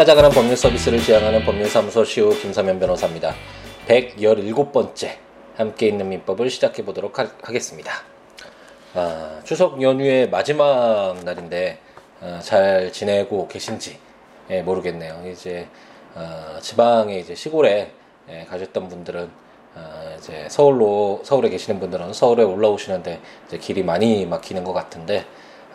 찾아가는 법률 서비스를 지향하는 법률사무소 시우 김사면 변호사입니다. 117번째 함께 있는 민법을 시작해 보도록 하, 겠습니다 아, 추석 연휴의 마지막 날인데 아, 잘 지내고 계신지 예, 모르겠네요. 이제 아, 지방에 이제 시골에 예, 가셨던 분들은 아, 이제 서울로 서울에 계시는 분들은 서울에 올라오시는데 길이 많이 막히는 것 같은데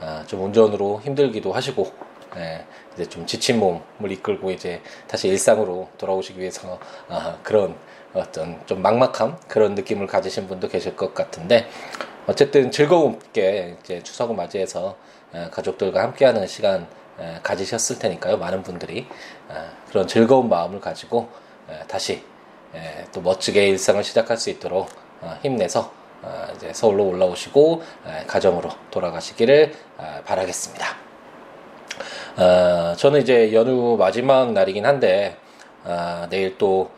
아, 좀 운전으로 힘들기도 하시고 예, 이제 좀 지친 몸을 이끌고 이제 다시 일상으로 돌아오시기 위해서 아, 그런 어떤 좀 막막함 그런 느낌을 가지신 분도 계실 것 같은데 어쨌든 즐거움게 이제 추석을 맞이해서 에, 가족들과 함께하는 시간 에, 가지셨을 테니까요 많은 분들이 에, 그런 즐거운 마음을 가지고 에, 다시 에, 또 멋지게 일상을 시작할 수 있도록 어, 힘내서 어, 이제 서울로 올라오시고 에, 가정으로 돌아가시기를 어, 바라겠습니다. 어, 저는 이제 연휴 마지막 날이긴 한데 어, 내일 또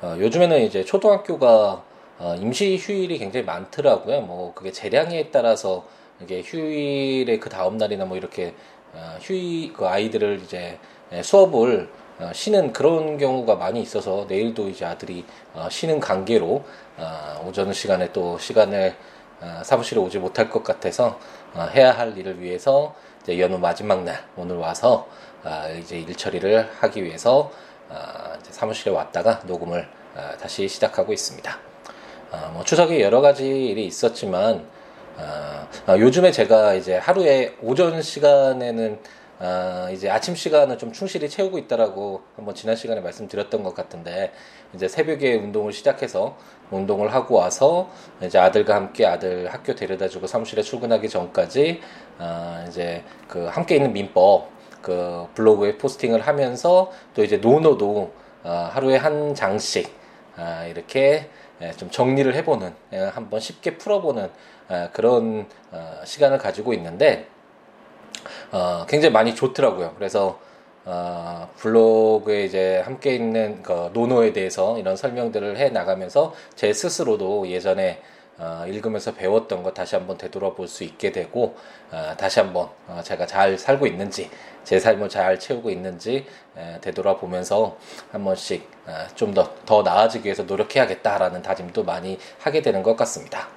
어, 요즘에는 이제 초등학교가 어, 임시 휴일이 굉장히 많더라고요. 뭐 그게 재량에 따라서 이게 휴일의 그 다음 날이나 뭐 이렇게 어, 휴일 그 아이들을 이제 예, 수업을 어, 쉬는 그런 경우가 많이 있어서 내일도 이제 아들이 어, 쉬는 관계로 어, 오전 시간에 또 시간을 어, 사무실에 오지 못할 것 같아서 어, 해야 할 일을 위해서 연휴 마지막 날 오늘 와서 아, 이제 일 처리를 하기 위해서 아, 사무실에 왔다가 녹음을 아, 다시 시작하고 있습니다. 아, 뭐 추석에 여러 가지 일이 있었지만 아, 아, 요즘에 제가 이제 하루에 오전 시간에는 아, 이제 아침 시간을 좀 충실히 채우고 있다라고 한번 지난 시간에 말씀드렸던 것 같은데 이제 새벽에 운동을 시작해서 운동을 하고 와서 이제 아들과 함께 아들 학교 데려다주고 사무실에 출근하기 전까지 아, 이제 그 함께 있는 민법 그 블로그에 포스팅을 하면서 또 이제 노노도 아, 하루에 한 장씩 아, 이렇게 예, 좀 정리를 해보는 예, 한번 쉽게 풀어보는 아, 그런 어, 시간을 가지고 있는데 어, 굉장히 많이 좋더라고요. 그래서 어, 블로그에 이제 함께 있는 그 노노에 대해서 이런 설명들을 해 나가면서 제 스스로도 예전에 어, 읽으면서 배웠던 거 다시 한번 되돌아볼 수 있게 되고 어, 다시 한번 어, 제가 잘 살고 있는지 제 삶을 잘 채우고 있는지 에, 되돌아보면서 한 번씩 어, 좀더 더 나아지기 위해서 노력해야겠다라는 다짐도 많이 하게 되는 것 같습니다.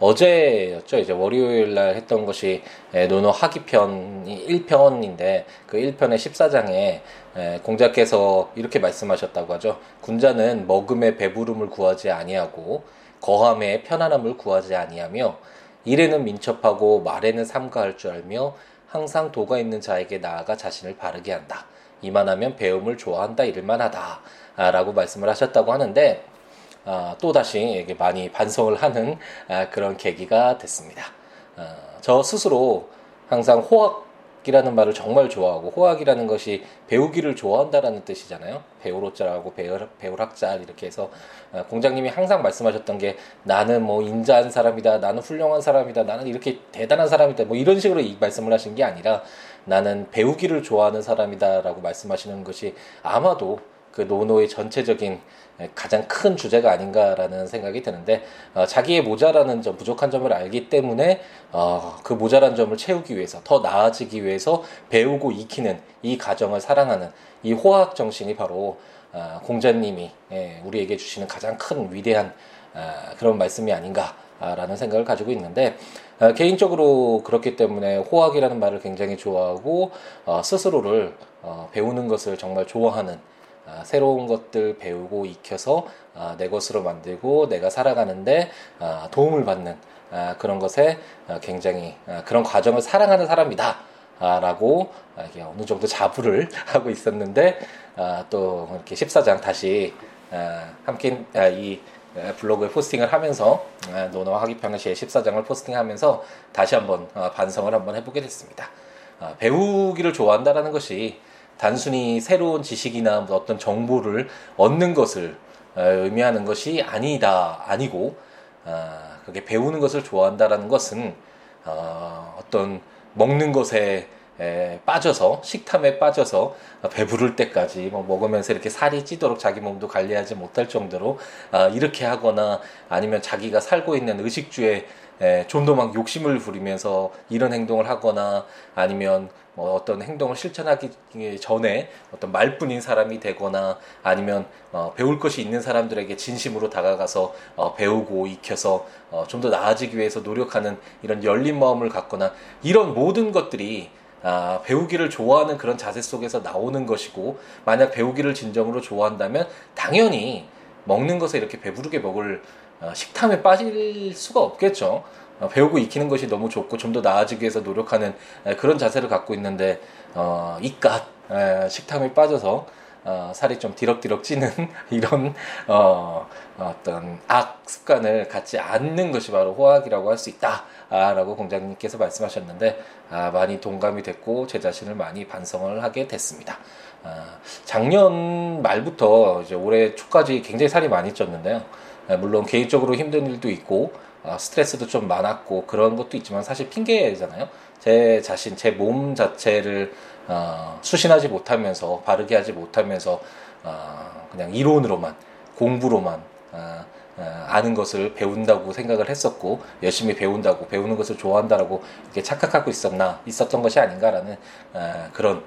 어제였죠. 이제 월요일 날 했던 것이 노노 하기편이 1편인데 그 1편의 14장에 공자께서 이렇게 말씀하셨다고 하죠. 군자는 먹음의 배부름을 구하지 아니하고 거함의 편안함을 구하지 아니하며 일에는 민첩하고 말에는 삼가할 줄 알며 항상 도가 있는 자에게 나아가 자신을 바르게 한다. 이만하면 배움을 좋아한다 이를만하다. 라고 말씀을 하셨다고 하는데 어, 또다시 많이 반성을 하는 아, 그런 계기가 됐습니다. 어, 저 스스로 항상 호학이라는 말을 정말 좋아하고 호학이라는 것이 배우기를 좋아한다라는 뜻이잖아요. 배우로자라고 배우, 배우학자 이렇게 해서 어, 공장님이 항상 말씀하셨던 게 나는 뭐 인자한 사람이다, 나는 훌륭한 사람이다, 나는 이렇게 대단한 사람이다, 뭐 이런 식으로 이 말씀을 하신 게 아니라 나는 배우기를 좋아하는 사람이다라고 말씀하시는 것이 아마도 그 노노의 전체적인 가장 큰 주제가 아닌가라는 생각이 드는데 어, 자기의 모자라는 점, 부족한 점을 알기 때문에 어, 그 모자란 점을 채우기 위해서 더 나아지기 위해서 배우고 익히는 이 가정을 사랑하는 이 호학 정신이 바로 어, 공자님이 예, 우리에게 주시는 가장 큰 위대한 어, 그런 말씀이 아닌가라는 생각을 가지고 있는데 어, 개인적으로 그렇기 때문에 호학이라는 말을 굉장히 좋아하고 어, 스스로를 어, 배우는 것을 정말 좋아하는 아, 새로운 것들 배우고 익혀서 아, 내 것으로 만들고 내가 살아가는데 아, 도움을 받는 그런 것에 굉장히 그런 과정을 사랑하는 사람이다. 라고 어느 정도 자부를 하고 있었는데 또 이렇게 14장 다시 함께 이 블로그에 포스팅을 하면서 노노 하기평의 제 14장을 포스팅하면서 다시 한번 반성을 한번 해보게 됐습니다. 배우기를 좋아한다라는 것이 단순히 새로운 지식이나 뭐 어떤 정보를 얻는 것을 어, 의미하는 것이 아니다 아니고 어, 그게 배우는 것을 좋아한다라는 것은 어, 어떤 먹는 것에 에, 빠져서 식탐에 빠져서 배부를 때까지 뭐 먹으면서 이렇게 살이 찌도록 자기 몸도 관리하지 못할 정도로 아, 이렇게 하거나 아니면 자기가 살고 있는 의식주의 좀 더 막 욕심을 부리면서 이런 행동을 하거나 아니면 뭐 어떤 행동을 실천하기 전에 어떤 말뿐인 사람이 되거나 아니면 어, 배울 것이 있는 사람들에게 진심으로 다가가서 어, 배우고 익혀서 어, 좀 더 나아지기 위해서 노력하는 이런 열린 마음을 갖거나 이런 모든 것들이 아, 배우기를 좋아하는 그런 자세 속에서 나오는 것이고 만약 배우기를 진정으로 좋아한다면 당연히 먹는 것에 이렇게 배부르게 먹을 어, 식탐에 빠질 수가 없겠죠. 어, 배우고 익히는 것이 너무 좋고 좀 더 나아지기 위해서 노력하는 그런 자세를 갖고 있는데 어, 이깟 식탐에 빠져서 어, 살이 좀 디럭디럭 찌는 이런 어, 어떤 악 습관을 갖지 않는 것이 바로 호학이라고 할 수 있다라고 공장님께서 말씀하셨는데 아, 많이 동감이 됐고 제 자신을 많이 반성을 하게 됐습니다. 아, 작년 말부터 이제 올해 초까지 굉장히 살이 많이 쪘는데요. 아, 물론 개인적으로 힘든 일도 있고 어, 스트레스도 좀 많았고 그런 것도 있지만 사실 핑계잖아요. 제 자신, 제 몸 자체를 어, 수신하지 못하면서 바르게 하지 못하면서 어, 그냥 이론으로만 공부로만 아는 것을 배운다고 생각을 했었고 열심히 배운다고 배우는 것을 좋아한다라고 이렇게 착각하고 있었나 있었던 것이 아닌가라는 어, 그런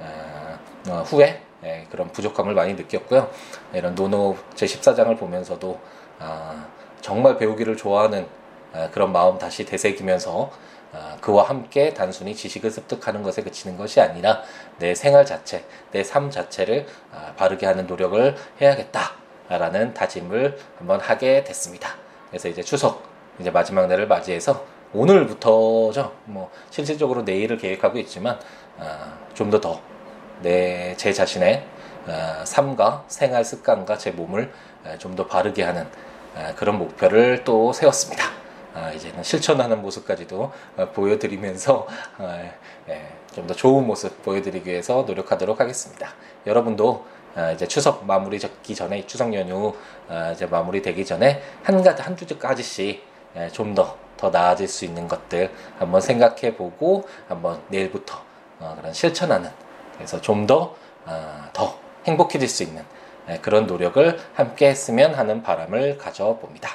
어, 어, 후회 예, 그런 부족함을 많이 느꼈고요. 이런 노노 제 14장을 보면서도 아, 정말 배우기를 좋아하는 아, 그런 마음 다시 되새기면서 아, 그와 함께 단순히 지식을 습득하는 것에 그치는 것이 아니라 내 생활 자체, 내 삶 자체를 아, 바르게 하는 노력을 해야겠다라는 다짐을 한번 하게 됐습니다. 그래서 이제 추석 이제 마지막 날을 맞이해서 오늘부터죠. 뭐 실질적으로 내일을 계획하고 있지만 좀더 더 내 제 자신의 삶과 생활 습관과 제 몸을 좀 더 바르게 하는 아, 그런 목표를 또 세웠습니다. 아, 이제는 실천하는 모습까지도 어, 보여드리면서 어, 예, 좀더 좋은 모습 보여드리기 위해서 노력하도록 하겠습니다. 여러분도 아, 이제 추석 마무리 적기 전에 추석 연휴 이제 마무리 되기 전에 한 가지 한 주까지씩 예, 좀더 더 나아질 수 있는 것들 한번 생각해 보고 한번 내일부터 어, 그런 실천하는 그래서 좀 더더 행복해질 수 있는 네, 그런 노력을 함께 했으면 하는 바람을 가져봅니다.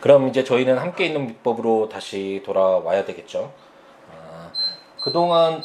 그럼 이제 저희는 함께 있는 비법으로 다시 돌아와야 되겠죠. 어, 그동안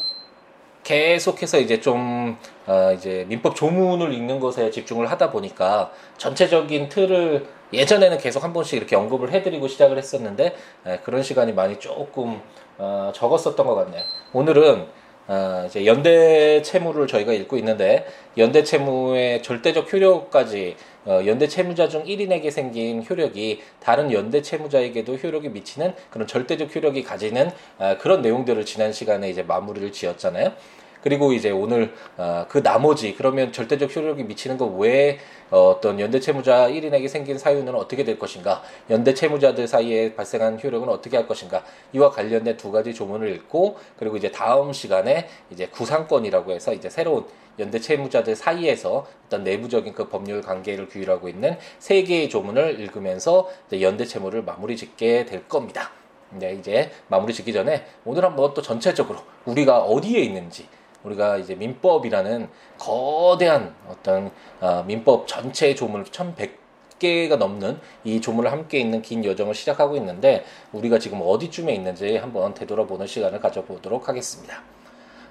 계속해서 이제 좀 어, 이제 민법 조문을 읽는 것에 집중을 하다 보니까 전체적인 틀을 예전에는 계속 한 번씩 이렇게 언급을 해드리고 시작을 했었는데 에, 그런 시간이 많이 조금 어, 적었었던 것 같네요. 오늘은 어, 이제 연대 채무를 저희가 읽고 있는데 연대 채무의 절대적 효력까지 어, 연대 채무자 중 1인에게 생긴 효력이 다른 연대 채무자에게도 효력이 미치는 그런 절대적 효력이 가지는 어, 그런 내용들을 지난 시간에 이제 마무리를 지었잖아요. 그리고 이제 오늘 어, 그 나머지 그러면 절대적 효력이 미치는 것 외에 어, 어떤 연대 채무자 1인에게 생긴 사유는 어떻게 될 것인가? 연대 채무자들 사이에 발생한 효력은 어떻게 할 것인가? 이와 관련된 두 가지 조문을 읽고 그리고 이제 다음 시간에 이제 구상권이라고 해서 이제 새로운 연대 채무자들 사이에서 어떤 내부적인 그 법률 관계를 규율하고 있는 세 개의 조문을 읽으면서 연대 채무를 마무리 짓게 될 겁니다. 네, 이제 마무리 짓기 전에 오늘 한번 또 전체적으로 우리가 어디에 있는지 우리가 이제 민법이라는 거대한 어떤 어, 민법 전체의 조문 1100개가 넘는 이 조문을 함께 있는 긴 여정을 시작하고 있는데 우리가 지금 어디쯤에 있는지 한번 되돌아보는 시간을 가져보도록 하겠습니다.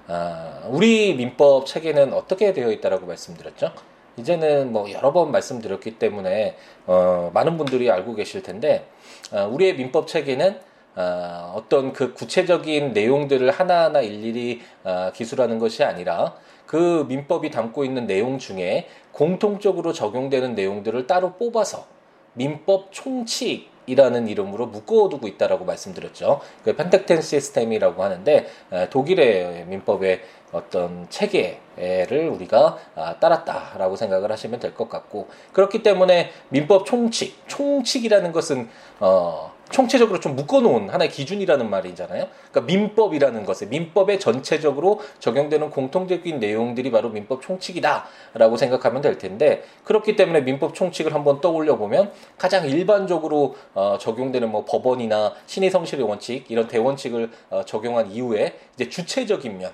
아, 우리 민법 체계는 어떻게 되어 있다라고 말씀드렸죠? 이제는 뭐 여러 번 말씀드렸기 때문에 어, 많은 분들이 알고 계실 텐데 어, 우리의 민법 체계는 어, 어떤 그 구체적인 내용들을 하나하나 일일이 어, 기술하는 것이 아니라 그 민법이 담고 있는 내용 중에 공통적으로 적용되는 내용들을 따로 뽑아서 민법 총칙 이라는 이름으로 묶어두고 있다라고 말씀드렸죠. 그 펜텍텐 시스템이라고 하는데 독일의 민법의 어떤 체계를 우리가 아, 따랐다라고 생각을 하시면 될 것 같고 그렇기 때문에 민법 총칙, 총칙이라는 것은 어 총체적으로 좀 묶어놓은 하나의 기준이라는 말이잖아요. 그러니까 민법이라는 것에 민법에 전체적으로 적용되는 공통적인 내용들이 바로 민법 총칙이다라고 생각하면 될 텐데 그렇기 때문에 민법 총칙을 한번 떠올려 보면 가장 일반적으로 어, 적용되는 뭐 법원이나 신의 성실의 원칙 이런 대원칙을 어, 적용한 이후에 이제 주체적인 면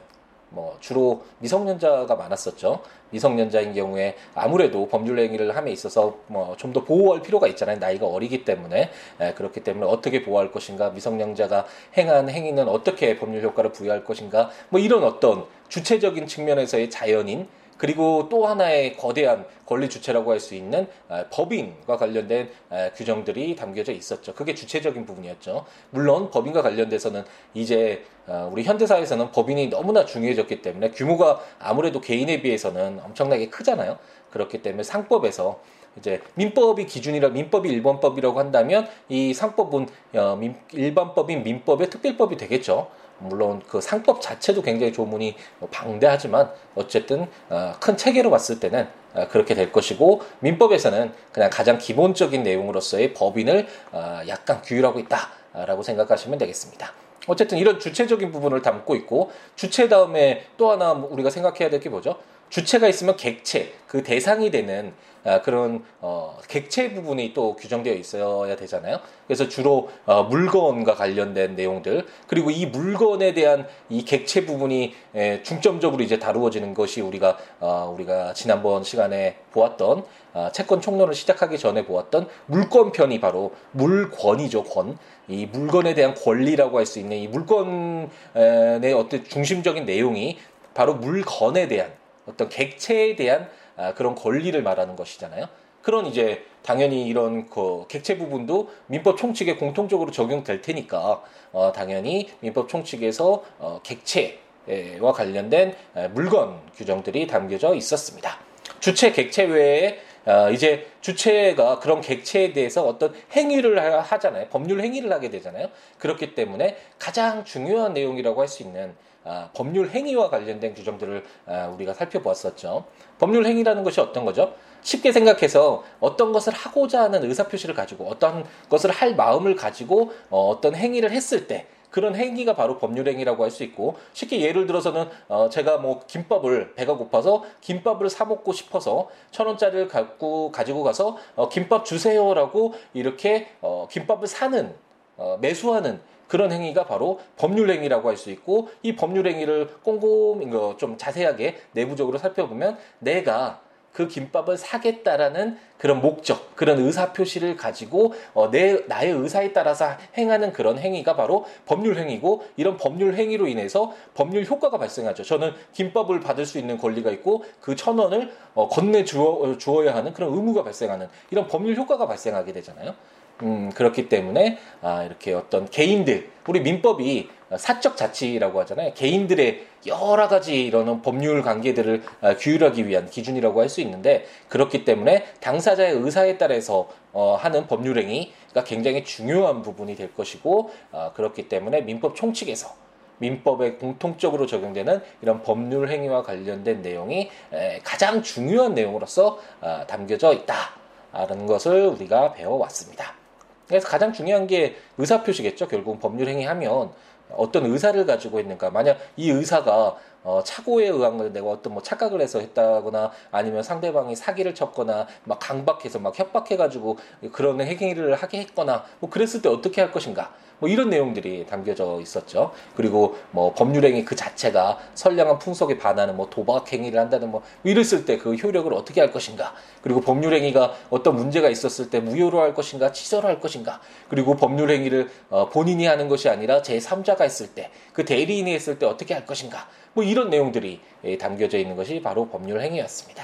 뭐 주로 미성년자가 많았었죠. 미성년자인 경우에 아무래도 법률 행위를 함에 있어서 뭐 좀 더 보호할 필요가 있잖아요. 나이가 어리기 때문에 에, 그렇기 때문에 어떻게 보호할 것인가, 미성년자가 행한 행위는 어떻게 법률 효과를 부여할 것인가, 뭐 이런 어떤 주체적인 측면에서의 자연인 그리고 또 하나의 거대한 권리 주체라고 할 수 있는 아, 법인과 관련된 아, 규정들이 담겨져 있었죠. 그게 주체적인 부분이었죠. 물론 법인과 관련돼서는 이제 아, 우리 현대사에서는 법인이 너무나 중요해졌기 때문에 규모가 아무래도 개인에 비해서는 엄청나게 크잖아요. 그렇기 때문에 상법에서 이제 민법이 기준이라 민법이 일본법이라고 한다면 이 상법은 어, 일반법인 민법의 특별법이 되겠죠. 물론 그 상법 자체도 굉장히 조문이 뭐 방대하지만 어쨌든 어, 큰 체계로 봤을 때는 어, 그렇게 될 것이고 민법에서는 그냥 가장 기본적인 내용으로서의 법인을 어, 약간 규율하고 있다라고 생각하시면 되겠습니다. 어쨌든 이런 주체적인 부분을 담고 있고 주체 다음에 또 하나 우리가 생각해야 될 게 뭐죠? 주체가 있으면 객체 그 대상이 되는 아, 그런 어, 객체 부분이 또 규정되어 있어야 되잖아요. 그래서 주로 어, 물건과 관련된 내용들 그리고 이 물건에 대한 이 객체 부분이 에, 중점적으로 이제 다루어지는 것이 우리가 어, 우리가 지난번 시간에 보았던 어, 채권 총론을 시작하기 전에 보았던 물권 편이 바로 물권이죠 권. 이 물건에 대한 권리라고 할 수 있는 이 물건의 어떤 중심적인 내용이 바로 물건에 대한 어떤 객체에 대한 아, 그런 권리를 말하는 것이잖아요. 그런 이제 당연히 이런 그 객체 부분도 민법 총칙에 공통적으로 적용될 테니까 어, 당연히 민법 총칙에서 어, 객체와 관련된 물건 규정들이 담겨져 있었습니다. 주체 객체 외에 어, 이제 주체가 그런 객체에 대해서 어떤 행위를 하잖아요. 법률 행위를 하게 되잖아요. 그렇기 때문에 가장 중요한 내용이라고 할 수 있는 아, 법률 행위와 관련된 규정들을 아, 우리가 살펴보았었죠. 법률 행위라는 것이 어떤 거죠? 쉽게 생각해서 어떤 것을 하고자 하는 의사표시를 가지고 어떤 것을 할 마음을 가지고 어, 어떤 행위를 했을 때 그런 행위가 바로 법률 행위라고 할 수 있고 쉽게 예를 들어서는 어 제가 뭐 김밥을 배가 고파서 김밥을 사 먹고 싶어서 천 원짜리를 갖고 가지고 가서 어 김밥 주세요라고 이렇게 어 김밥을 사는 어 매수하는 그런 행위가 바로 법률 행위라고 할 수 있고 이 법률 행위를 꼼꼼히 좀 자세하게 내부적으로 살펴보면 내가 그 김밥을 사겠다라는 그런 목적, 그런 의사 표시를 가지고 어, 내 나의 의사에 따라서 행하는 그런 행위가 바로 법률 행위고 이런 법률 행위로 인해서 법률 효과가 발생하죠. 저는 김밥을 받을 수 있는 권리가 있고 그 천 원을 어, 건네 주어, 주어야 하는 그런 의무가 발생하는 이런 법률 효과가 발생하게 되잖아요. 음, 그렇기 때문에 아, 이렇게 어떤 개인들 우리 민법이 사적 자치라고 하잖아요. 개인들의 여러 가지 이런 법률 관계들을 아, 규율하기 위한 기준이라고 할 수 있는데 그렇기 때문에 당사자의 의사에 따라서 어, 하는 법률 행위가 굉장히 중요한 부분이 될 것이고 어, 그렇기 때문에 민법 총칙에서 민법에 공통적으로 적용되는 이런 법률 행위와 관련된 내용이 에, 가장 중요한 내용으로서 어, 담겨져 있다라는 것을 우리가 배워왔습니다. 그래서 가장 중요한 게 의사 표시겠죠. 결국 법률 행위하면 어떤 의사를 가지고 있는가. 만약 이 의사가 어, 착오에 의한 걸 내가 어떤 뭐 착각을 해서 했다거나 아니면 상대방이 사기를 쳤거나 막 강박해서 막 협박해가지고 그런 행위를 하게 했거나 뭐 그랬을 때 어떻게 할 것인가. 뭐 이런 내용들이 담겨져 있었죠. 그리고 뭐 법률행위 그 자체가 선량한 풍속에 반하는 뭐 도박행위를 한다는 뭐 이랬을 때그 효력을 어떻게 할 것인가. 그리고 법률행위가 어떤 문제가 있었을 때 무효로 할 것인가 취소로 할 것인가. 그리고 법률행위를 어 본인이 하는 것이 아니라 제 3자가 했을 때 그 대리인이 했을 때 어떻게 할 것인가. 뭐 이런 내용들이 예, 담겨져 있는 것이 바로 법률행위였습니다.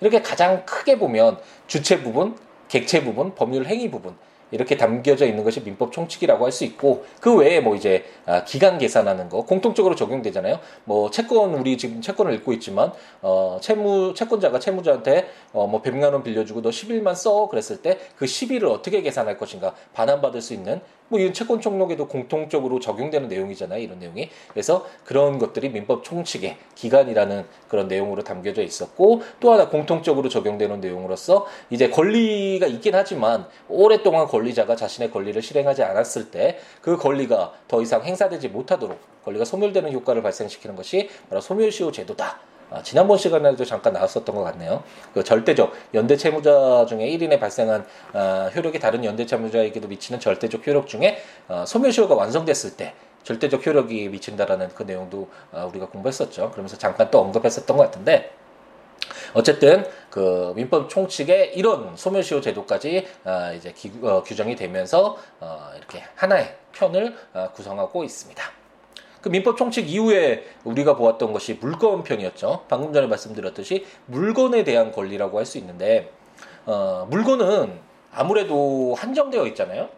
이렇게 가장 크게 보면 주체 부분, 객체 부분, 법률 행위 부분 이렇게 담겨져 있는 것이 민법 총칙이라고 할 수 있고 그 외에 뭐 이제 아, 기간 계산하는 거 공통적으로 적용되잖아요. 뭐 채권 우리 지금 채권을 읽고 있지만 어 채무 채권자가 채무자한테 어뭐 100만 원 빌려주고 너 10일만 써 그랬을 때 그 10일을 어떻게 계산할 것인가 반환받을 수 있는 뭐 이런 채권 총록에도 공통적으로 적용되는 내용이잖아요. 이런 내용이. 그래서 그런 것들이 민법 총칙의 기간이라는 그런 내용으로 담겨져 있었고 또 하나 공통적으로 적용되는 내용으로서 이제 권리가 있긴 하지만 오랫동안 권 리자가 자신의 권리를 실행하지 않았을 때 그 권리가 더 이상 행사되지 못하도록 권리가 소멸되는 효과를 발생시키는 것이 바로 소멸시효 제도다. 아, 지난번 시간에도 잠깐 나왔었던 것 같네요. 그 절대적 연대 채무자 중에 1인에 발생한 아, 효력이 다른 연대 채무자에게도 미치는 절대적 효력 중에 아, 소멸시효가 완성됐을 때 절대적 효력이 미친다라는 그 내용도 어, 우리가 공부했었죠. 그러면서 잠깐 또 언급했었던 것 같은데 어쨌든 그 민법 총칙의 이런 소멸시효 제도까지 어, 이제 기, 어, 규정이 되면서 어, 이렇게 하나의 편을 어, 구성하고 있습니다. 그 민법 총칙 이후에 우리가 보았던 것이 물건 편이었죠. 방금 전에 말씀드렸듯이 물건에 대한 권리라고 할 수 있는데 어, 물건은 아무래도 한정되어 있잖아요.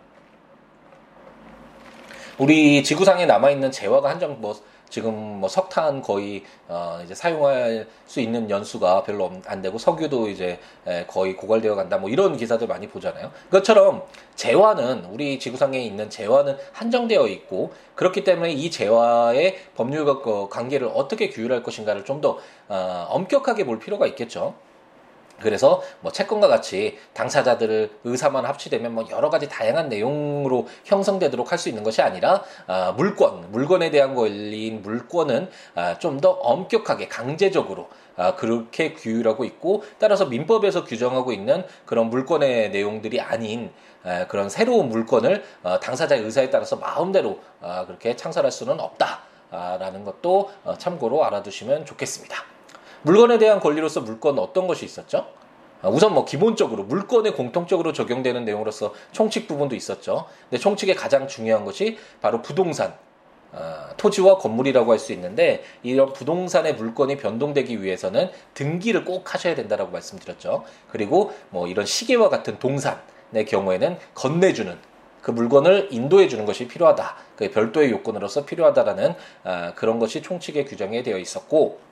우리 지구상에 남아 있는 재화가 한정 뭐 지금 뭐 석탄 거의 어 이제 사용할 수 있는 연수가 별로 안 되고 석유도 이제 거의 고갈되어 간다 뭐 이런 기사들 많이 보잖아요. 그것처럼 재화는 우리 지구상에 있는 재화는 한정되어 있고 그렇기 때문에 이 재화의 법률과 그 관계를 어떻게 규율할 것인가를 좀더 어 엄격하게 볼 필요가 있겠죠. 그래서 뭐 채권과 같이 당사자들을 의사만 합치되면 뭐 여러 가지 다양한 내용으로 형성되도록 할 수 있는 것이 아니라 아, 물권 물건에 대한 권리인 물권은 아, 좀 더 엄격하게 강제적으로 아, 그렇게 규율하고 있고 따라서 민법에서 규정하고 있는 그런 물권의 내용들이 아닌 아, 그런 새로운 물건을 어, 당사자의 의사에 따라서 마음대로 아, 그렇게 창설할 수는 없다라는 것도 어, 참고로 알아두시면 좋겠습니다. 물건에 대한 권리로서 물건 어떤 것이 있었죠? 아, 우선 뭐 기본적으로 물건에 공통적으로 적용되는 내용으로서 총칙 부분도 있었죠. 근데 총칙의 가장 중요한 것이 바로 부동산, 어, 토지와 건물이라고 할 수 있는데 이런 부동산의 물건이 변동되기 위해서는 등기를 꼭 하셔야 된다라고 말씀드렸죠. 그리고 뭐 이런 시계와 같은 동산의 경우에는 건네주는 그 물건을 인도해 주는 것이 필요하다. 그 별도의 요건으로서 필요하다라는 어, 그런 것이 총칙에 규정이 되어 있었고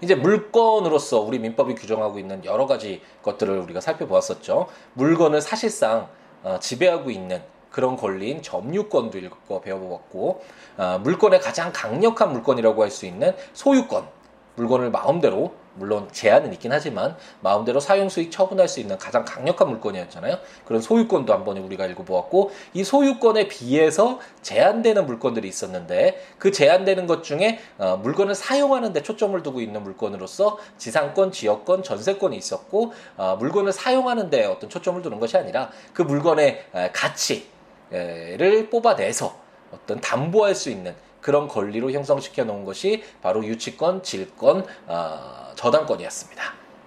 이제 물건으로서 우리 민법이 규정하고 있는 여러 가지 것들을 우리가 살펴보았었죠. 물건을 사실상 어, 지배하고 있는 그런 권리인 점유권도 읽고 배워보았고 어, 물건의 가장 강력한 물건이라고 할 수 있는 소유권 물건을 마음대로 물론 제한은 있긴 하지만 마음대로 사용 수익 처분할 수 있는 가장 강력한 물건이었잖아요. 그런 소유권도 한번 우리가 읽어보았고 이 소유권에 비해서 제한되는 물건들이 있었는데 그 제한되는 것 중에 어, 물건을 사용하는 데 초점을 두고 있는 물건으로서 지상권, 지역권, 전세권이 있었고 어, 물건을 사용하는 데 어떤 초점을 두는 것이 아니라 그 물건의 에, 가치를 뽑아내서 어떤 담보할 수 있는 그런 권리로 형성시켜 놓은 것이 바로 유치권, 질권, 어, 저당권이었습니다.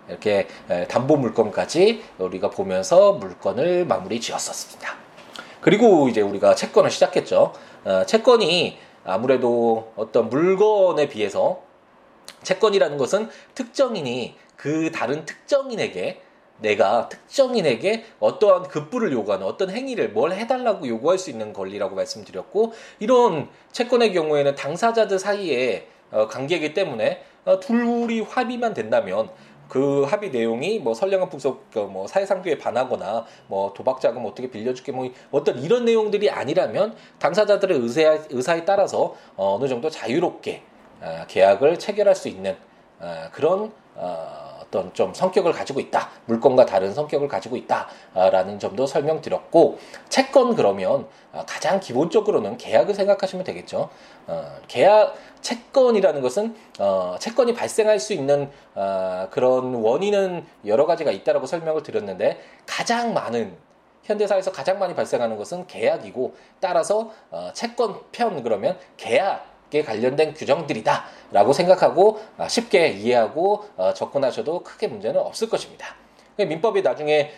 이렇게 담보 물건까지 우리가 보면서 물건을 마무리 지었었습니다. 그리고 이제 우리가 채권을 시작했죠. 어, 채권이 아무래도 어떤 물건에 비해서 채권이라는 것은 특정인이 그 다른 특정인에게 내가 특정인에게 어떠한 급부를 요구하는 어떤 행위를 뭘 해달라고 요구할 수 있는 권리라고 말씀드렸고 이런 채권의 경우에는 당사자들 사이에 어, 관계이기 때문에 어, 둘이 합의만 된다면 그 합의 내용이 뭐 선량한 풍속 그뭐 사회상규에 반하거나 뭐 도박 자금 어떻게 빌려줄게 뭐 어떤 이런 내용들이 아니라면 당사자들의 의사에, 의사에 따라서 어느 정도 자유롭게 어, 계약을 체결할 수 있는 그런 어 떤 좀 성격을 가지고 있다. 물건과 다른 성격을 가지고 있다라는 점도 설명드렸고 채권 그러면 아, 가장 기본적으로는 계약을 생각하시면 되겠죠. 어, 계약 채권이라는 것은 어, 채권이 발생할 수 있는 어, 그런 원인은 여러 가지가 있다라고 설명을 드렸는데 가장 많은 현대사에서 가장 많이 발생하는 것은 계약이고 따라서 어, 채권 편 그러면 계약 에 관련된 규정들이다라고 생각하고 아, 쉽게 이해하고 어, 접근하셔도 크게 문제는 없을 것입니다. 민법이 나중에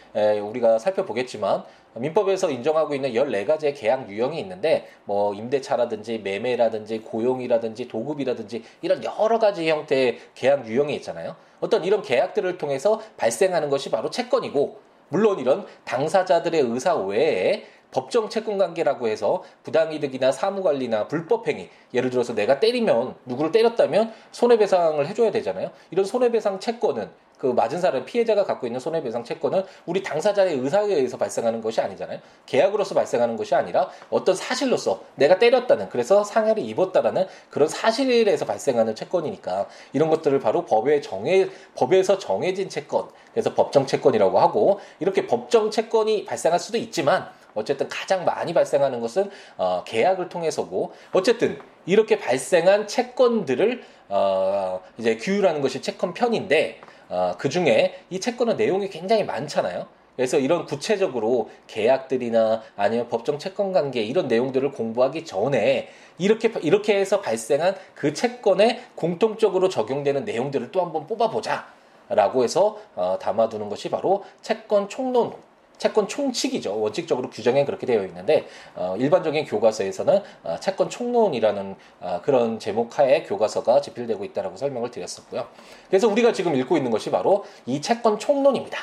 우리가 살펴보겠지만 민법에서 인정하고 있는 14가지의 계약 유형이 있는데 뭐 임대차라든지 매매라든지 고용이라든지 도급이라든지 이런 여러 가지 형태의 계약 유형이 있잖아요. 어떤 이런 계약들을 통해서 발생하는 것이 바로 채권이고 물론 이런 당사자들의 의사 외에 법정 채권 관계라고 해서 부당이득이나 사무관리나 불법행위 예를 들어서 내가 때리면 누구를 때렸다면 손해배상을 해줘야 되잖아요. 이런 손해배상 채권은 그 맞은 사람 피해자가 갖고 있는 손해배상 채권은 우리 당사자의 의사에 의해서 발생하는 것이 아니잖아요. 계약으로서 발생하는 것이 아니라 어떤 사실로서 내가 때렸다는 그래서 상해를 입었다라는 그런 사실에서 발생하는 채권이니까 이런 것들을 바로 법에 정해 법에서 정해진 채권 그래서 법정 채권이라고 하고 이렇게 법정 채권이 발생할 수도 있지만 어쨌든 가장 많이 발생하는 것은 어, 계약을 통해서고 어쨌든 이렇게 발생한 채권들을 어, 이제 규율하는 것이 채권 편인데 어, 그 중에 이 채권의 내용이 굉장히 많잖아요. 그래서 이런 구체적으로 계약들이나 아니면 법정 채권 관계 이런 내용들을 공부하기 전에 이렇게 이렇게 해서 발생한 그 채권에 공통적으로 적용되는 내용들을 또 한번 뽑아보자 라고 해서 어, 담아두는 것이 바로 채권 총론 채권 총칙이죠. 원칙적으로 규정에 그렇게 되어 있는데 어, 일반적인 교과서에서는 어, 채권 총론이라는 어, 그런 제목 하에 교과서가 집필되고 있다라고 설명을 드렸었고요. 그래서 우리가 지금 읽고 있는 것이 바로 이 채권 총론입니다.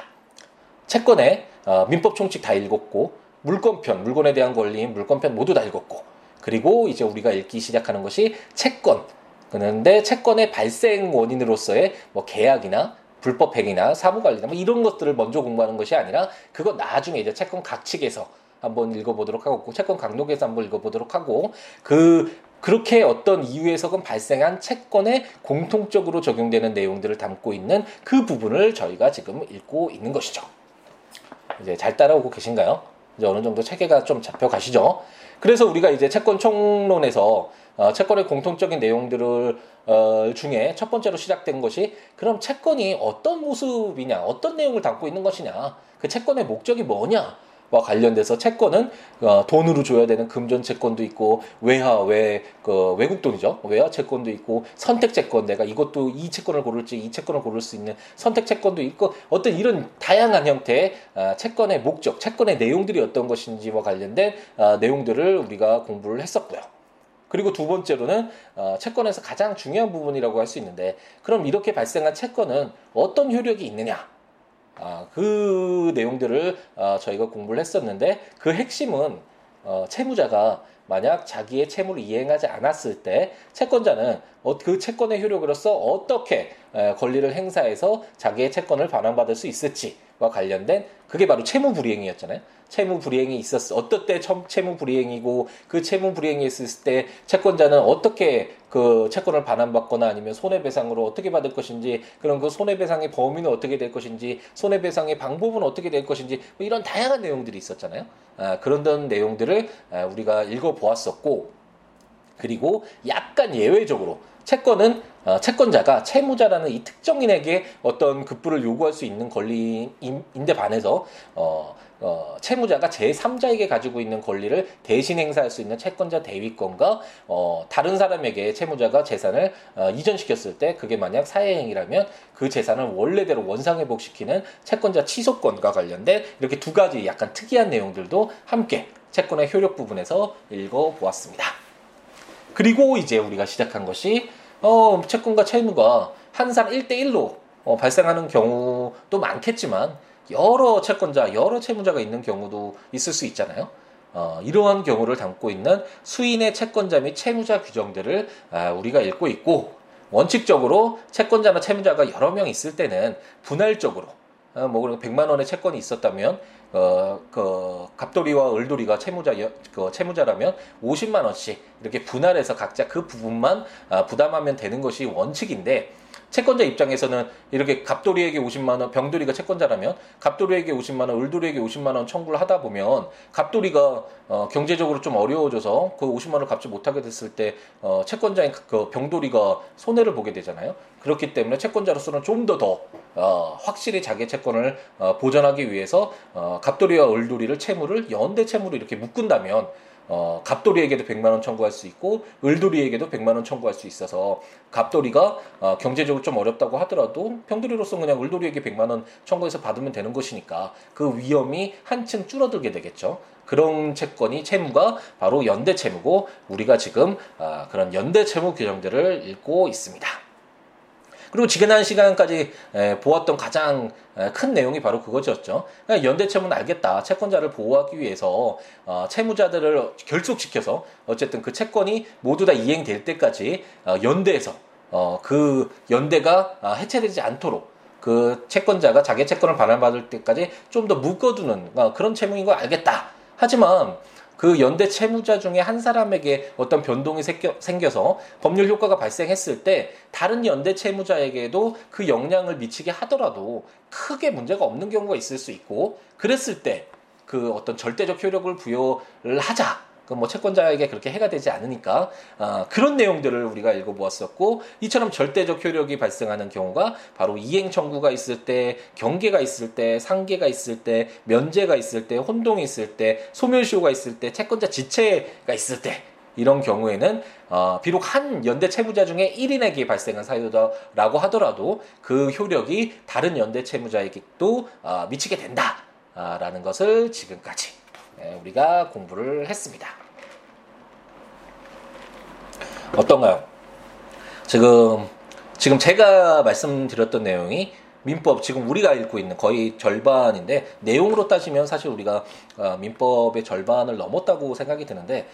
채권의 어, 민법 총칙 다 읽었고 물권편, 물건에 대한 권리인 물권편 모두 다 읽었고 그리고 이제 우리가 읽기 시작하는 것이 채권. 그런데 채권의 발생 원인으로서의 뭐 계약이나 불법 행위나 사무 관리나 뭐 이런 것들을 먼저 공부하는 것이 아니라 그거 나중에 이제 채권 각칙에서 한번 읽어보도록 하고 채권 강록에서 한번 읽어보도록 하고 그 그렇게 어떤 이유에서건 발생한 채권에 공통적으로 적용되는 내용들을 담고 있는 그 부분을 저희가 지금 읽고 있는 것이죠. 이제 잘 따라오고 계신가요? 이제 어느 정도 체계가 좀 잡혀 가시죠? 그래서 우리가 이제 채권 총론에서 어, 채권의 공통적인 내용들을 어, 중에 첫 번째로 시작된 것이 그럼 채권이 어떤 모습이냐, 어떤 내용을 담고 있는 것이냐, 그 채권의 목적이 뭐냐, 와 관련돼서 채권은 어, 돈으로 줘야 되는 금전 채권도 있고 외화 외그 외국 돈이죠 외화 채권도 있고 선택 채권 내가 이것도 이 채권을 고를지 이 채권을 고를 수 있는 선택 채권도 있고 어떤 이런 다양한 형태의 어, 채권의 목적 채권의 내용들이 어떤 것인지와 관련된 어, 내용들을 우리가 공부를 했었고요. 그리고 두 번째로는 어, 채권에서 가장 중요한 부분이라고 할 수 있는데 그럼 이렇게 발생한 채권은 어떤 효력이 있느냐? 아, 그 내용들을 어, 저희가 공부를 했었는데 그 핵심은 어, 채무자가 만약 자기의 채무를 이행하지 않았을 때 채권자는 어, 그 채권의 효력으로서 어떻게 에, 권리를 행사해서 자기의 채권을 반환받을 수 있을지와 관련된 그게 바로 채무 불이행이었잖아요. 채무 불이행이 있었어. 어떨 때 채무 불이행이고 그 채무 불이행이 있을 때 채권자는 어떻게 그 채권을 반환받거나 아니면 손해배상으로 어떻게 받을 것인지 그런 그 손해배상의 범위는 어떻게 될 것인지 손해배상의 방법은 어떻게 될 것인지 뭐 이런 다양한 내용들이 있었잖아요. 아, 그런 내용들을 아, 우리가 읽어보았었고 그리고 약간 예외적으로 채권은 어, 채권자가 채무자라는 이 특정인에게 어떤 급부를 요구할 수 있는 권리인데 반해서 어, 어, 채무자가 제3자에게 가지고 있는 권리를 대신 행사할 수 있는 채권자 대위권과 어, 다른 사람에게 채무자가 재산을 어, 이전시켰을 때 그게 만약 사회행위라면 그 재산을 원래대로 원상회복시키는 채권자 취소권과 관련된 이렇게 두 가지 약간 특이한 내용들도 함께 채권의 효력 부분에서 읽어보았습니다. 그리고 이제 우리가 시작한 것이 어, 채권과 채무가 한 사람 1대1로 어, 발생하는 경우도 많겠지만 여러 채권자, 여러 채무자가 있는 경우도 있을 수 있잖아요. 어, 이러한 경우를 담고 있는 수인의 채권자 및 채무자 규정들을 아, 우리가 읽고 있고 원칙적으로 채권자나 채무자가 여러 명 있을 때는 분할적으로 어, 뭐 그리고 100만 원의 채권이 있었다면 어, 그 갑돌이와 을돌이가 채무자 그 채무자라면 50만 원씩 이렇게 분할해서 각자 그 부분만 아, 부담하면 되는 것이 원칙인데 채권자 입장에서는 이렇게 갑돌이에게 50만 원, 병돌이가 채권자라면 갑돌이에게 50만 원, 을돌이에게 50만 원 청구를 하다 보면 갑돌이가 어, 경제적으로 좀 어려워져서 그 50만 원을 갚지 못하게 됐을 때 어, 채권자인 그 병돌이가 손해를 보게 되잖아요. 그렇기 때문에 채권자로서는 좀 더더 어, 확실히 자기의 채권을 어, 보전하기 위해서 어, 갑돌이와 을돌이를 채무를 연대 채무로 이렇게 묶은다면 어, 갑돌이에게도 100만 원 청구할 수 있고 을돌이에게도 100만 원 청구할 수 있어서 갑돌이가 어, 경제적으로 좀 어렵다고 하더라도 병돌이로서 그냥 을돌이에게 100만 원 청구해서 받으면 되는 것이니까 그 위험이 한층 줄어들게 되겠죠. 그런 채권이 채무가 바로 연대 채무고 우리가 지금 어, 그런 연대 채무 규정들을 읽고 있습니다. 그리고 지난 시간까지 보았던 가장 큰 내용이 바로 그거였죠. 그러니까 연대채무는 알겠다. 채권자를 보호하기 위해서 어, 채무자들을 결속시켜서 어쨌든 그 채권이 모두 다 이행될 때까지 어, 연대에서 어, 그 연대가 아, 해체되지 않도록 그 채권자가 자기 채권을 반환받을 때까지 좀 더 묶어두는 그런 채무인 걸 알겠다. 하지만 그 연대 채무자 중에 한 사람에게 어떤 변동이 생겨 서 법률 효과가 발생했을 때 다른 연대 채무자에게도 그 영향을 미치게 하더라도 크게 문제가 없는 경우가 있을 수 있고 그랬을 때 그 어떤 절대적 효력을 부여를 하자. 그뭐 채권자에게 그렇게 해가 되지 않으니까 어, 그런 내용들을 우리가 읽어보았었고 이처럼 절대적 효력이 발생하는 경우가 바로 이행 청구가 있을 때, 경계가 있을 때, 상계가 있을 때, 면제가 있을 때, 혼동이 있을 때, 소멸시효가 있을 때, 채권자 지체가 있을 때 이런 경우에는 어, 비록 한 연대 채무자 중에 1인에게 발생한 사유다라고 하더라도 그 효력이 다른 연대 채무자에게도 어, 미치게 된다라는 것을 지금까지 예, 우리가 공부를 했습니다. 어떤가요? 지금 지금 제가 말씀드렸던 내용이 민법 지금 우리가 읽고 있는 거의 절반인데 내용으로 따지면 사실 우리가 어, 민법의 절반을 넘었다고 생각이 드는데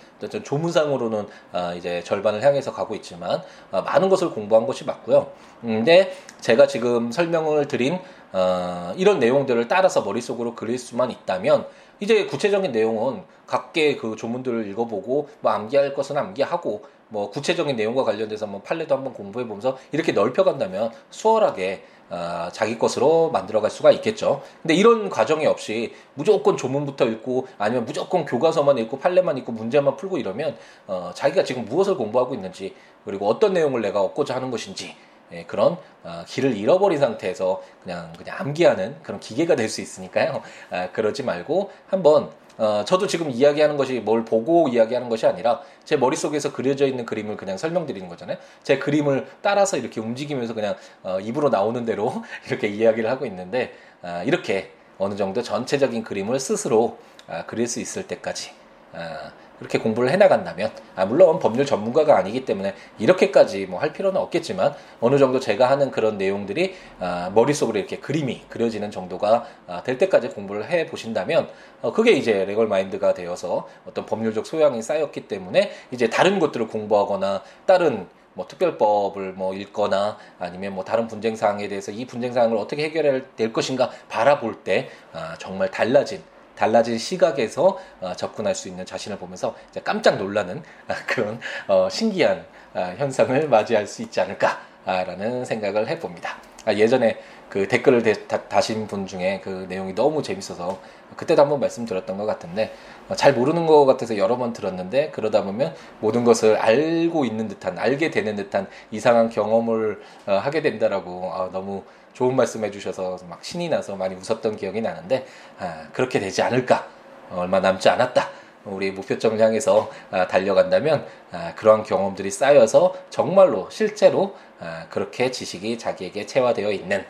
조문상으로는 어, 이제 절반을 향해서 가고 있지만 어, 많은 것을 공부한 것이 맞고요. 근데 제가 지금 설명을 드린 어, 이런 내용들을 따라서 머릿속으로 그릴 수만 있다면 이제 구체적인 내용은 각계 그 조문들을 읽어보고 뭐 암기할 것은 암기하고 뭐 구체적인 내용과 관련돼서 뭐 판례도 한번 공부해 보면서 이렇게 넓혀간다면 수월하게 어, 자기 것으로 만들어갈 수가 있겠죠. 근데 이런 과정이 없이 무조건 조문부터 읽고 아니면 무조건 교과서만 읽고 판례만 읽고 문제만 풀고 이러면 어, 자기가 지금 무엇을 공부하고 있는지 그리고 어떤 내용을 내가 얻고자 하는 것인지 예, 그런 어, 길을 잃어버린 상태에서 그냥 그냥 암기하는 그런 기계가 될 수 있으니까요. 아, 그러지 말고 한번 어, 저도 지금 이야기하는 것이 뭘 보고 이야기하는 것이 아니라 제 머릿속에서 그려져 있는 그림을 그냥 설명드리는 거잖아요. 제 그림을 따라서 이렇게 움직이면서 그냥 어, 입으로 나오는 대로 이렇게 이야기를 하고 있는데 아, 이렇게 어느 정도 전체적인 그림을 스스로 아, 그릴 수 있을 때까지 아, 그렇게 공부를 해나간다면 아, 물론 법률 전문가가 아니기 때문에 이렇게까지 뭐 할 필요는 없겠지만 어느 정도 제가 하는 그런 내용들이 아, 머릿속으로 이렇게 그림이 그려지는 정도가 아, 될 때까지 공부를 해 보신다면 어, 그게 이제 레걸 마인드가 되어서 어떤 법률적 소양이 쌓였기 때문에 이제 다른 것들을 공부하거나 다른 뭐 특별법을 뭐 읽거나 아니면 뭐 다른 분쟁 사항에 대해서 이 분쟁 사항을 어떻게 해결될 것인가 바라볼 때 아, 정말 달라진 달라진 시각에서 어, 접근할 수 있는 자신을 보면서 깜짝 놀라는 아, 그런 어, 신기한 아, 현상을 맞이할 수 있지 않을까라는 생각을 해봅니다. 아, 예전에 그 댓글을 다, 신분 중에 그 내용이 너무 재밌어서 그때도 한번 말씀드렸던 것 같은데 어, 잘 모르는 것 같아서 여러 번 들었는데 그러다 보면 모든 것을 알고 있는 듯한 알게 되는 듯한 이상한 경험을 하게 된다라고 너무 좋은 말씀 해 주셔서 막 신이 나서 많이 웃었던 기억이 나는데 아, 그렇게 되지 않을까 얼마 남지 않았다 우리 목표점을 향해서 아, 달려간다면 아, 그러한 경험들이 쌓여서 정말로 실제로 아, 그렇게 지식이 자기에게 체화되어 있는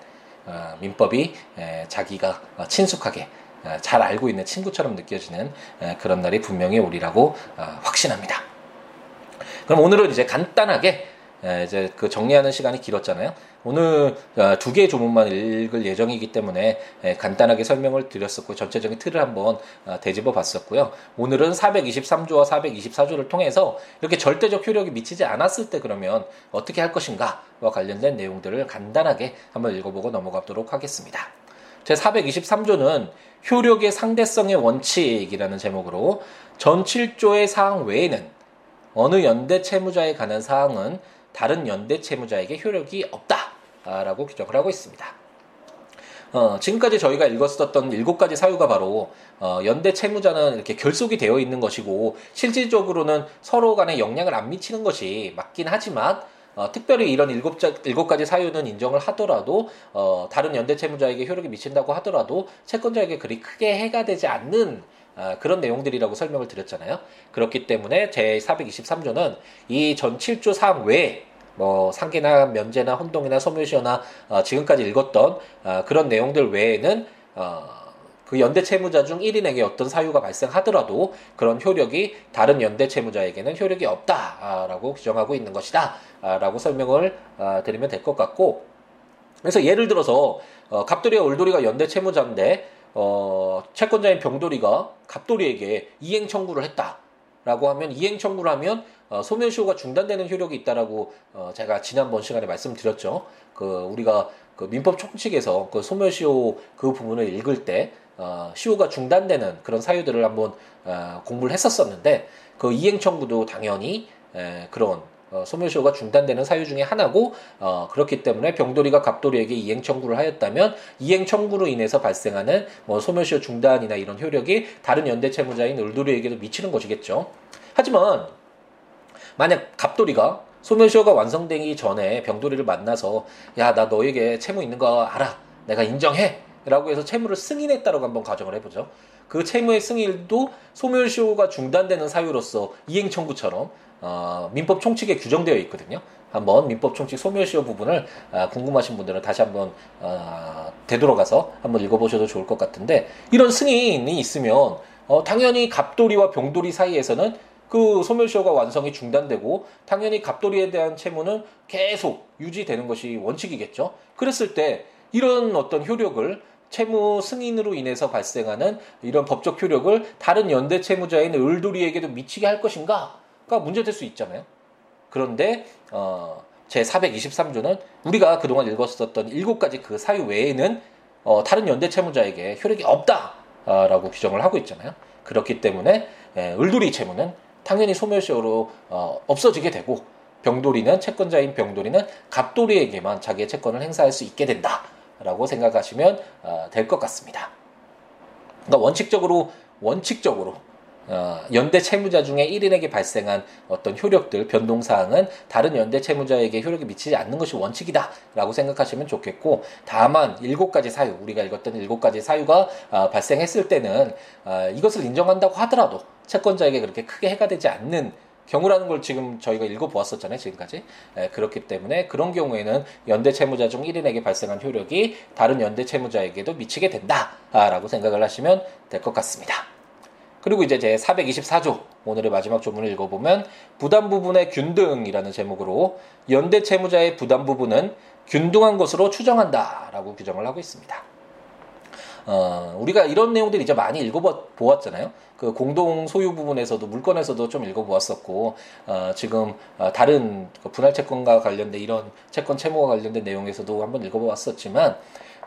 아, 민법이 에, 자기가 친숙하게 아, 잘 알고 있는 친구처럼 느껴지는 에, 그런 날이 분명히 오리라고 아, 확신합니다. 그럼 오늘은 이제 간단하게 이제 그 정리하는 시간이 길었잖아요. 오늘 어, 두 개의 조문만 읽을 예정이기 때문에 간단하게 설명을 드렸었고 전체적인 틀을 한번 어, 되짚어 봤었고요. 오늘은 423조와 424조를 통해서 이렇게 절대적 효력이 미치지 않았을 때 그러면 어떻게 할 것인가와 관련된 내용들을 간단하게 한번 읽어보고 넘어가도록 하겠습니다. 제 423조는 효력의 상대성의 원칙이라는 제목으로 전 7조의 사항 외에는 어느 연대 채무자에 관한 사항은 다른 연대 채무자에게 효력이 없다라고 규정을 하고 있습니다. 어, 지금까지 저희가 읽었었던 일곱 가지 사유가 바로 어, 연대 채무자는 이렇게 결속이 되어 있는 것이고 실질적으로는 서로 간에 영향을 안 미치는 것이 맞긴 하지만 어, 특별히 이런 일곱, 자, 일곱 가지 사유는 인정을 하더라도 어, 다른 연대 채무자에게 효력이 미친다고 하더라도 채권자에게 그리 크게 해가 되지 않는 아, 그런 내용들이라고 설명을 드렸잖아요. 그렇기 때문에 제 423조는 이 전 7조 사항 외에 뭐 상계나 면제나 혼동이나 소멸시효나 어, 지금까지 읽었던 어, 그런 내용들 외에는 어, 그 연대 채무자 중 1인에게 어떤 사유가 발생하더라도 그런 효력이 다른 연대 채무자에게는 효력이 없다라고 규정하고 있는 것이다라고 설명을 어, 드리면 될 것 같고 그래서 예를 들어서 어, 갑돌이와 올돌이가 연대 채무자인데 어, 채권자인 병돌이가 갑돌이에게 이행 청구를 했다라고 하면 이행 청구를 하면 어, 소멸시효가 중단되는 효력이 있다라고 어, 제가 지난번 시간에 말씀드렸죠. 그 우리가 그 민법 총칙에서 그 소멸시효 그 부분을 읽을 때 어, 시효가 중단되는 그런 사유들을 한번 어, 공부를 했었었는데 그 이행 청구도 당연히 에, 그런 어, 소멸시효가 중단되는 사유 중에 하나고 어, 그렇기 때문에 병돌이가 갑돌이에게 이행 청구를 하였다면 이행 청구로 인해서 발생하는 뭐 소멸시효 중단이나 이런 효력이 다른 연대 채무자인 을돌이에게도 미치는 것이겠죠. 하지만 만약 갑돌이가 소멸시효가 완성되기 전에 병돌이를 만나서 야 나 너에게 채무 있는 거 알아 내가 인정해 라고 해서 채무를 승인했다라고 한번 가정을 해보죠. 그 채무의 승인도 소멸시효가 중단되는 사유로서 이행 청구처럼 어, 민법 총칙에 규정되어 있거든요. 한번 민법 총칙 소멸시효 부분을 아, 궁금하신 분들은 다시 한번 어, 되돌아가서 한번 읽어보셔도 좋을 것 같은데 이런 승인이 있으면 어, 당연히 갑돌이와 병돌이 사이에서는 그 소멸시효가 완성이 중단되고 당연히 갑돌이에 대한 채무는 계속 유지되는 것이 원칙이겠죠. 그랬을 때 이런 어떤 효력을 채무 승인으로 인해서 발생하는 이런 법적 효력을 다른 연대 채무자인 을돌이에게도 미치게 할 것인가가 문제될 수 있잖아요. 그런데 어, 제 423조는 우리가 그동안 읽었었던 일곱 가지 그 사유 외에는 어, 다른 연대 채무자에게 효력이 없다라고 규정을 하고 있잖아요. 그렇기 때문에 에, 을돌이 채무는 당연히 소멸시효로 어, 없어지게 되고 병돌이는 채권자인 병돌이는 갑돌이에게만 자기의 채권을 행사할 수 있게 된다 라고 생각하시면 어, 될것 같습니다. 그러니까 원칙적으로 원칙적으로 어, 연대 채무자 중에 1인에게 발생한 어떤 효력들, 변동사항은 다른 연대 채무자에게 효력이 미치지 않는 것이 원칙이다 라고 생각하시면 좋겠고, 다만 일곱 가지 사유, 우리가 읽었던 일곱 가지 사유가 어, 발생했을 때는 어, 이것을 인정한다고 하더라도 채권자에게 그렇게 크게 해가 되지 않는 경우라는 걸 지금 저희가 읽어보았었잖아요, 지금까지. 에, 그렇기 때문에 그런 경우에는 연대 채무자 중 1인에게 발생한 효력이 다른 연대 채무자에게도 미치게 된다라고 생각을 하시면 될 것 같습니다. 그리고 이제 제 424조 오늘의 마지막 조문을 읽어보면 부담 부분의 균등이라는 제목으로 연대 채무자의 부담 부분은 균등한 것으로 추정한다라고 규정을 하고 있습니다. 어, 우리가 이런 내용들 이제 많이 읽어보았잖아요. 그 공동 소유 부분에서도 물건에서도 좀 읽어보았었고 어, 지금 어, 다른 그 분할 채권과 관련된 이런 채권 채무와 관련된 내용에서도 한번 읽어보았었지만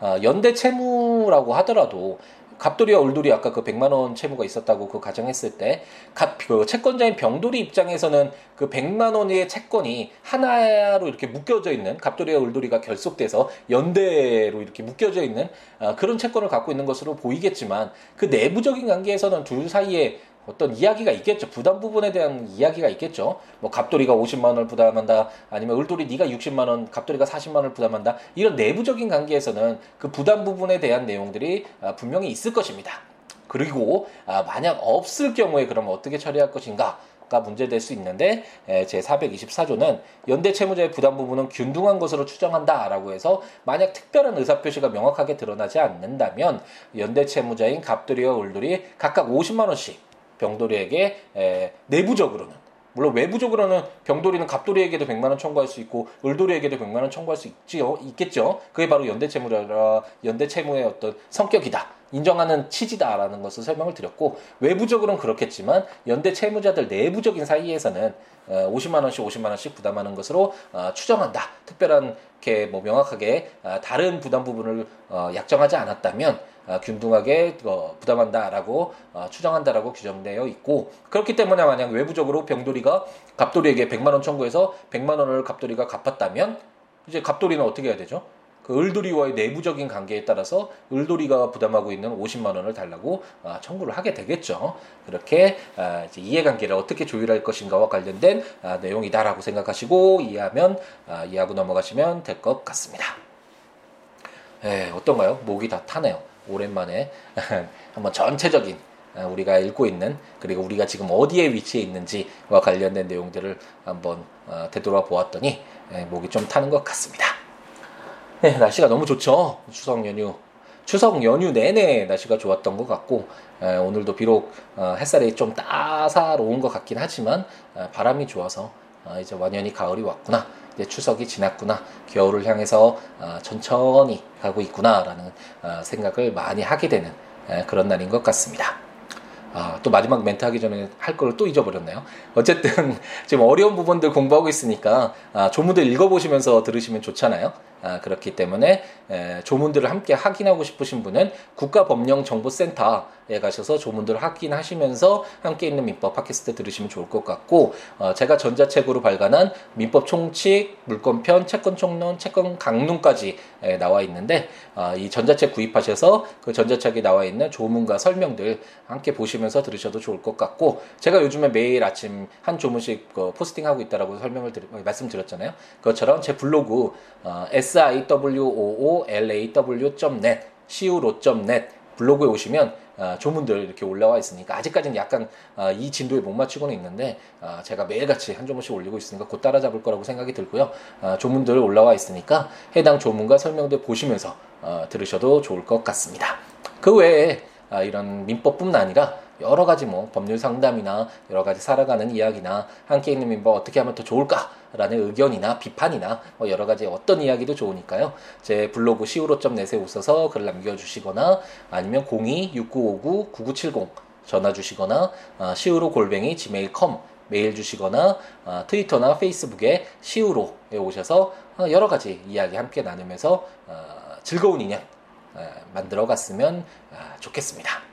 어, 연대 채무라고 하더라도 갑돌이와 울돌이 아까 그 100만 원 채무가 있었다고 그 가정했을 때, 갑, 그 채권자인 병돌이 입장에서는 그 100만 원의 채권이 하나로 이렇게 묶여져 있는 갑돌이와 울돌이가 결속돼서 연대로 이렇게 묶여져 있는 아, 그런 채권을 갖고 있는 것으로 보이겠지만 그 내부적인 관계에서는 둘 사이에 어떤 이야기가 있겠죠. 부담 부분에 대한 이야기가 있겠죠. 뭐 갑돌이가 50만 원을 부담한다. 아니면 을돌이 네가 60만 원, 갑돌이가 40만 원을 부담한다. 이런 내부적인 관계에서는 그 부담 부분에 대한 내용들이 아, 분명히 있을 것입니다. 그리고 아, 만약 없을 경우에 그러면 어떻게 처리할 것인가? 가 문제될 수 있는데 제 424조는 연대 채무자의 부담 부분은 균등한 것으로 추정한다라고 해서 만약 특별한 의사 표시가 명확하게 드러나지 않는다면 연대 채무자인 갑돌이와 을돌이 각각 50만 원씩 병돌이에게 에, 내부적으로는 물론 외부적으로는 병돌이는 갑돌이에게도 100만 원 청구할 수 있고 을돌이에게도 100만 원 청구할 수 있지요, 있겠죠. 그게 바로 연대 채무라 연대 채무의 어떤 성격이다. 인정하는 취지다라는 것을 설명을 드렸고 외부적으로는 그렇겠지만 연대 채무자들 내부적인 사이에서는 50만 어, 원씩 50만 원씩 부담하는 것으로 어, 추정한다. 특별한 게뭐 명확하게 어, 다른 부담 부분을 약정하지 않았다면 균등하게 부담한다라고 추정한다라고 규정되어 있고 그렇기 때문에 만약 외부적으로 병돌이가 갑돌이에게 100만 원 청구해서 100만 원을 갑돌이가 갚았다면 이제 갑돌이는 어떻게 해야 되죠? 그 을돌이와의 내부적인 관계에 따라서 을돌이가 부담하고 있는 50만 원을 달라고 아, 청구를 하게 되겠죠. 그렇게 아, 이해관계를 어떻게 조율할 것인가와 관련된 아, 내용이다라고 생각하시고 이해하면 이해하고 넘어가시면 될 것 같습니다. 에, 어떤가요? 목이 다 타네요. 오랜만에 한번 전체적인 우리가 읽고 있는 그리고 우리가 지금 어디에 위치해 있는지와 관련된 내용들을 한번 어, 되돌아 보았더니 목이 좀 타는 것 같습니다. 네, 날씨가 너무 좋죠. 추석 연휴. 추석 연휴 내내 날씨가 좋았던 것 같고 에, 오늘도 비록 어, 햇살이 좀 따사로운 것 같긴 하지만 어, 바람이 좋아서 어, 이제 완연히 가을이 왔구나. 이제 추석이 지났구나. 겨울을 향해서 어, 천천히 가고 있구나라는 어, 생각을 많이 하게 되는 에, 그런 날인 것 같습니다. 아, 또 마지막 멘트 하기 전에 할걸또 잊어버렸네요. 어쨌든 지금 어려운 부분들 공부하고 있으니까 아, 조문들 읽어보시면서 들으시면 좋잖아요. 아, 그렇기 때문에 에, 조문들을 함께 확인하고 싶으신 분은 국가법령정보센터 가셔서 조문들 확인하시면서 함께 있는 민법 팟캐스트 들으시면 좋을 것 같고 어, 제가 전자책으로 발간한 민법 총칙, 물권편, 채권 총론, 채권 강론까지 에, 나와 있는데 어, 이 전자책 구입하셔서 그 전자책에 나와 있는 조문과 설명들 함께 보시면 서 들으셔도 좋을 것 같고 제가 요즘에 매일 아침 한 조문씩 그 포스팅하고 있다라고 설명을 드리, 말씀드렸잖아요. 그것처럼 제 블로그 어, siwoolaw.net siwo.net 블로그에 오시면 어, 조문들 이렇게 올라와 있으니까 아직까지는 약간 어, 이 진도에 못 맞추고는 있는데 어, 제가 매일같이 한 조문씩 올리고 있으니까 곧 따라잡을 거라고 생각이 들고요. 어, 조문들 올라와 있으니까 해당 조문과 설명들 보시면서 어, 들으셔도 좋을 것 같습니다. 그 외에 아, 이런 민법뿐만 아니라 여러 가지 뭐 법률 상담이나 여러 가지 살아가는 이야기나 함께 있는 민법 어떻게 하면 더 좋을까라는 의견이나 비판이나 뭐 여러 가지 어떤 이야기도 좋으니까요. 제 블로그 siwo.net에 오셔서 글 남겨주시거나 아니면 02-6959-9970 전화 주시거나 아, siwo 골뱅이 gmail.com 메일 주시거나 아, 트위터나 페이스북에 siwo에 오셔서 아, 여러 가지 이야기 함께 나누면서 즐거운 인연 만들어 갔으면 좋겠습니다.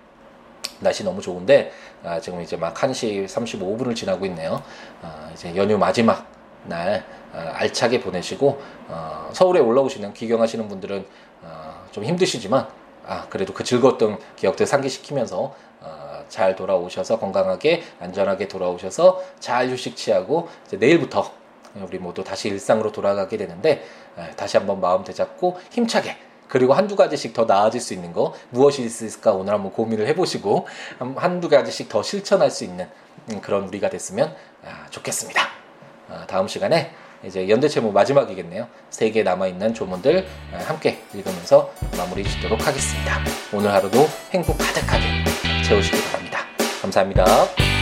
날씨 너무 좋은데 아, 지금 이제 막 1시 35분을 지나고 있네요. 아, 이제 연휴 마지막 날 아, 알차게 보내시고 어, 서울에 올라오시는 귀경하시는 분들은 어, 좀 힘드시지만 아, 그래도 그 즐거웠던 기억들 상기시키면서 어, 잘 돌아오셔서 건강하게 안전하게 돌아오셔서 잘 휴식 취하고 이제 내일부터 우리 모두 다시 일상으로 돌아가게 되는데 다시 한번 마음 되잡고 힘차게 그리고 한두 가지씩 더 나아질 수 있는 거 무엇이 있을까 오늘 한번 고민을 해보시고 한두 가지씩 더 실천할 수 있는 음, 그런 우리가 됐으면 아, 좋겠습니다. 아, 다음 시간에 이제 연대체모 마지막이겠네요. 세 개 남아있는 조문들 아, 함께 읽으면서 마무리 짓도록 하겠습니다. 오늘 하루도 행복 가득하게 채우시기 바랍니다. 감사합니다.